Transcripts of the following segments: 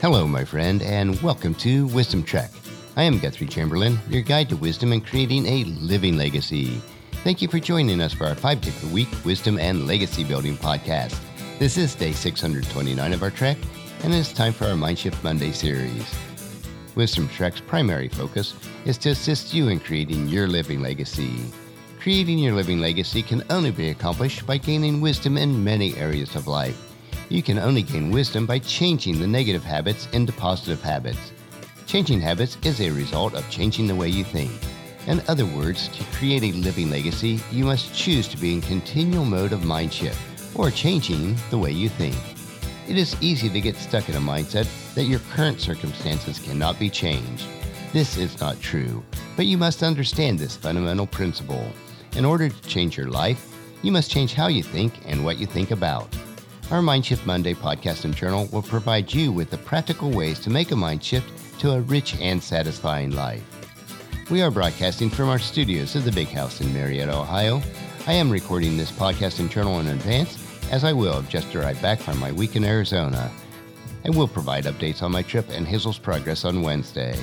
Hello, my friend, and welcome to Wisdom Trek. I am Guthrie Chamberlain, your guide to wisdom and creating a living legacy. Thank you for joining us for our five tip a week wisdom and legacy building podcast. This is day 629 of our trek, and it's time for our Mindshift Monday series. Wisdom Trek's primary focus is to assist you in creating your living legacy. Creating your living legacy can only be accomplished by gaining wisdom in many areas of life. You can only gain wisdom by changing the negative habits into positive habits. Changing habits is a result of changing the way you think. In other words, to create a living legacy, you must choose to be in continual mode of mind shift, or changing the way you think. It is easy to get stuck in a mindset that your current circumstances cannot be changed. This is not true, but you must understand this fundamental principle. In order to change your life, you must change how you think and what you think about. Our Mindshift Monday podcast and journal will provide you with the practical ways to make a mind shift to a rich and satisfying life. We are broadcasting from our studios of the Big House in Marietta, Ohio. I am recording this podcast and journal in advance, as I will have just arrived back from my week in Arizona. I will provide updates on my trip and Hazel's progress on Wednesday.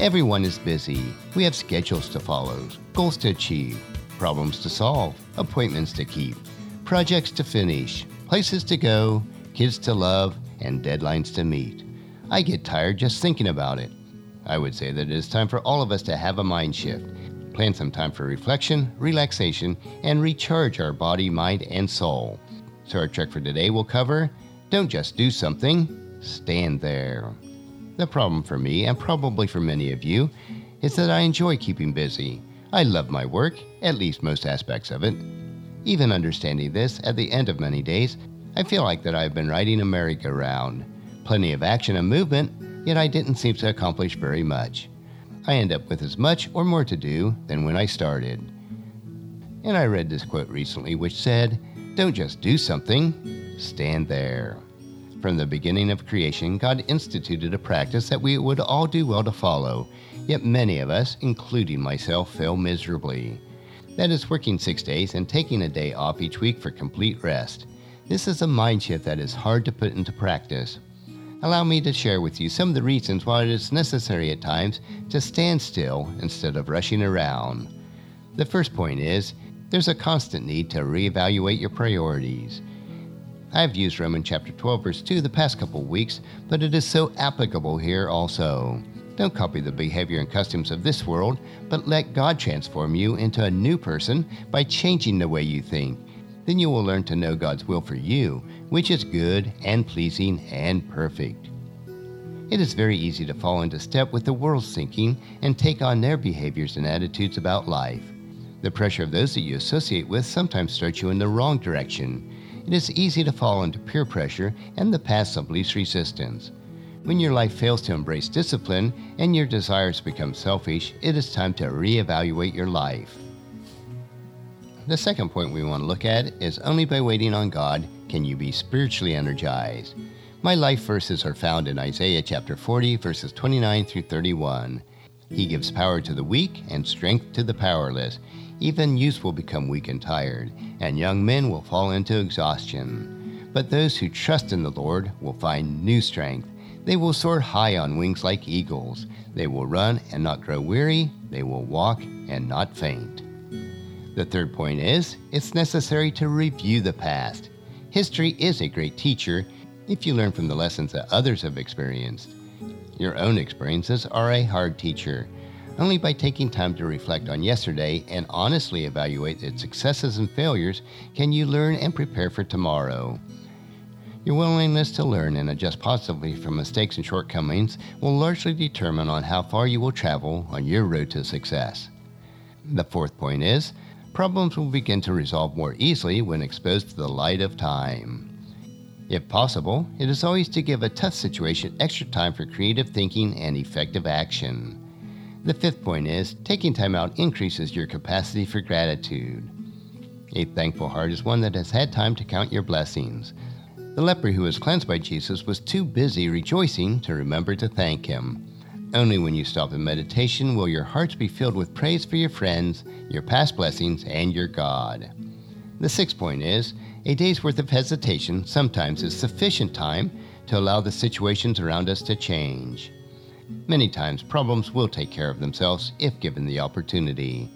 Everyone is busy. We have schedules to follow, goals to achieve, problems to solve, appointments to keep, projects to finish, places to go, kids to love, and deadlines to meet. I get tired just thinking about it. I would say that it is time for all of us to have a mind shift, plan some time for reflection, relaxation, and recharge our body, mind, and soul. So, our trek for today will cover don't just do something, stand there. The problem for me, and probably for many of you, is that I enjoy keeping busy. I love my work, at least most aspects of it. Even understanding this, at the end of many days, I feel like that I've been riding a merry-go-round. Plenty of action and movement, yet I didn't seem to accomplish very much. I end up with as much or more to do than when I started. And I read this quote recently which said, Don't just do something, stand there. From the beginning of creation, God instituted a practice that we would all do well to follow, yet many of us, including myself, fail miserably. That is working six days and taking a day off each week for complete rest. This is a mind shift that is hard to put into practice. Allow me to share with you some of the reasons why it is necessary at times to stand still instead of rushing around. The first point is there's a constant need to reevaluate your priorities. I have used Romans chapter 12 verse 2 the past couple weeks, but it is so applicable here also. Don't copy the behavior and customs of this world, but let God transform you into a new person by changing the way you think. Then you will learn to know God's will for you, which is good and pleasing and perfect. It is very easy to fall into step with the world's thinking and take on their behaviors and attitudes about life. The pressure of those that you associate with sometimes starts you in the wrong direction. It is easy to fall into peer pressure and the paths of least resistance. When your life fails to embrace discipline and your desires become selfish, it is time to reevaluate your life. The second point we want to look at is only by waiting on God can you be spiritually energized. My life verses are found in Isaiah chapter 40, verses 29 through 31. He gives power to the weak and strength to the powerless. Even youth will become weak and tired, and young men will fall into exhaustion. But those who trust in the Lord will find new strength. They will soar high on wings like eagles. They will run and not grow weary. They will walk and not faint. The third point is it's necessary to review the past. History is a great teacher if you learn from the lessons that others have experienced. Your own experiences are a hard teacher. Only by taking time to reflect on yesterday and honestly evaluate its successes and failures can you learn and prepare for tomorrow. Your willingness to learn and adjust positively from mistakes and shortcomings will largely determine on how far you will travel on your road to success. The fourth point is problems will begin to resolve more easily when exposed to the light of time. If possible, it is always to give a tough situation extra time for creative thinking and effective action. The fifth point is taking time out increases your capacity for gratitude. A thankful heart is one that has had time to count your blessings. The leper who was cleansed by Jesus was too busy rejoicing to remember to thank him. Only when you stop in meditation will your hearts be filled with praise for your friends, your past blessings, and your God. The sixth point is a day's worth of hesitation sometimes is sufficient time to allow the situations around us to change. Many times, problems will take care of themselves if given the opportunity.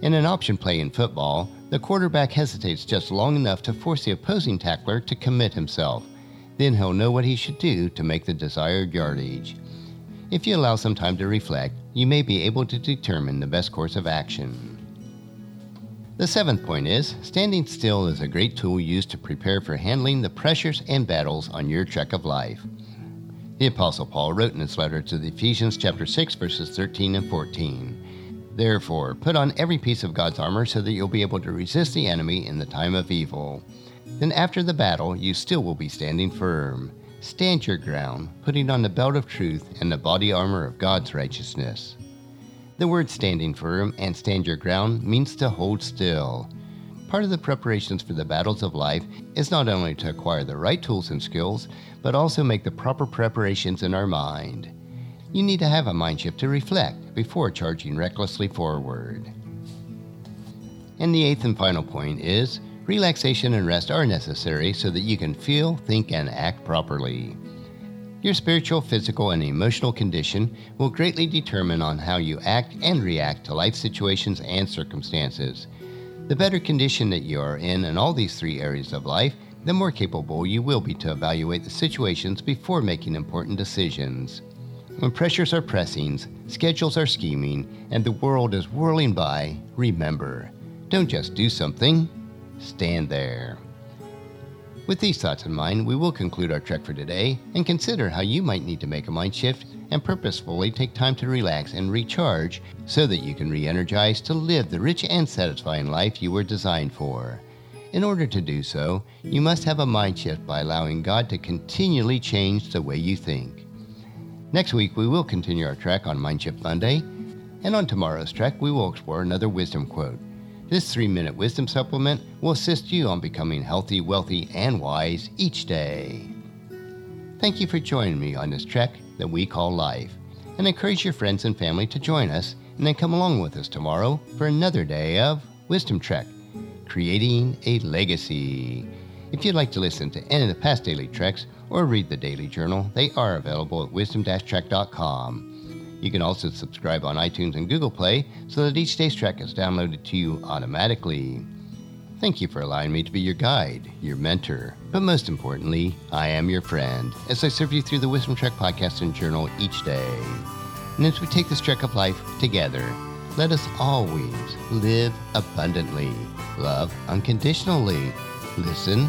In an option play in football, the quarterback hesitates just long enough to force the opposing tackler to commit himself. Then he'll know what he should do to make the desired yardage. If you allow some time to reflect, you may be able to determine the best course of action. The seventh point is standing still is a great tool used to prepare for handling the pressures and battles on your trek of life. The Apostle Paul wrote in his letter to the Ephesians chapter 6 verses 13 and 14. Therefore, put on every piece of God's armor so that you'll be able to resist the enemy in the time of evil. Then after the battle, you still will be standing firm. Stand your ground, putting on the belt of truth and the body armor of God's righteousness. The word standing firm and stand your ground means to hold still. Part of the preparations for the battles of life is not only to acquire the right tools and skills, but also make the proper preparations in our mind. You need to have a mind shift to reflect before charging recklessly forward. And the eighth and final point is relaxation and rest are necessary so that you can feel, think, and act properly. Your spiritual, physical, and emotional condition will greatly determine on how you act and react to life situations and circumstances. The better condition that you are in in all these three areas of life, the more capable you will be to evaluate the situations before making important decisions. When pressures are pressing, schedules are scheming, and the world is whirling by, remember don't just do something, stand there. With these thoughts in mind, we will conclude our trek for today and consider how you might need to make a mind shift and purposefully take time to relax and recharge so that you can re energize to live the rich and satisfying life you were designed for. In order to do so, you must have a mind shift by allowing God to continually change the way you think. Next week, we will continue our trek on Mind Shift Monday, and on tomorrow's trek, we will explore another wisdom quote. This three minute wisdom supplement will assist you on becoming healthy, wealthy, and wise each day. Thank you for joining me on this trek that we call life, and encourage your friends and family to join us and then come along with us tomorrow for another day of Wisdom Trek Creating a Legacy. If you'd like to listen to any of the past daily treks or read the daily journal, they are available at wisdom-trek.com. You can also subscribe on iTunes and Google Play so that each day's track is downloaded to you automatically. Thank you for allowing me to be your guide, your mentor, but most importantly, I am your friend as I serve you through the Wisdom Trek podcast and journal each day. And as we take this trek of life together, let us always live abundantly, love unconditionally, listen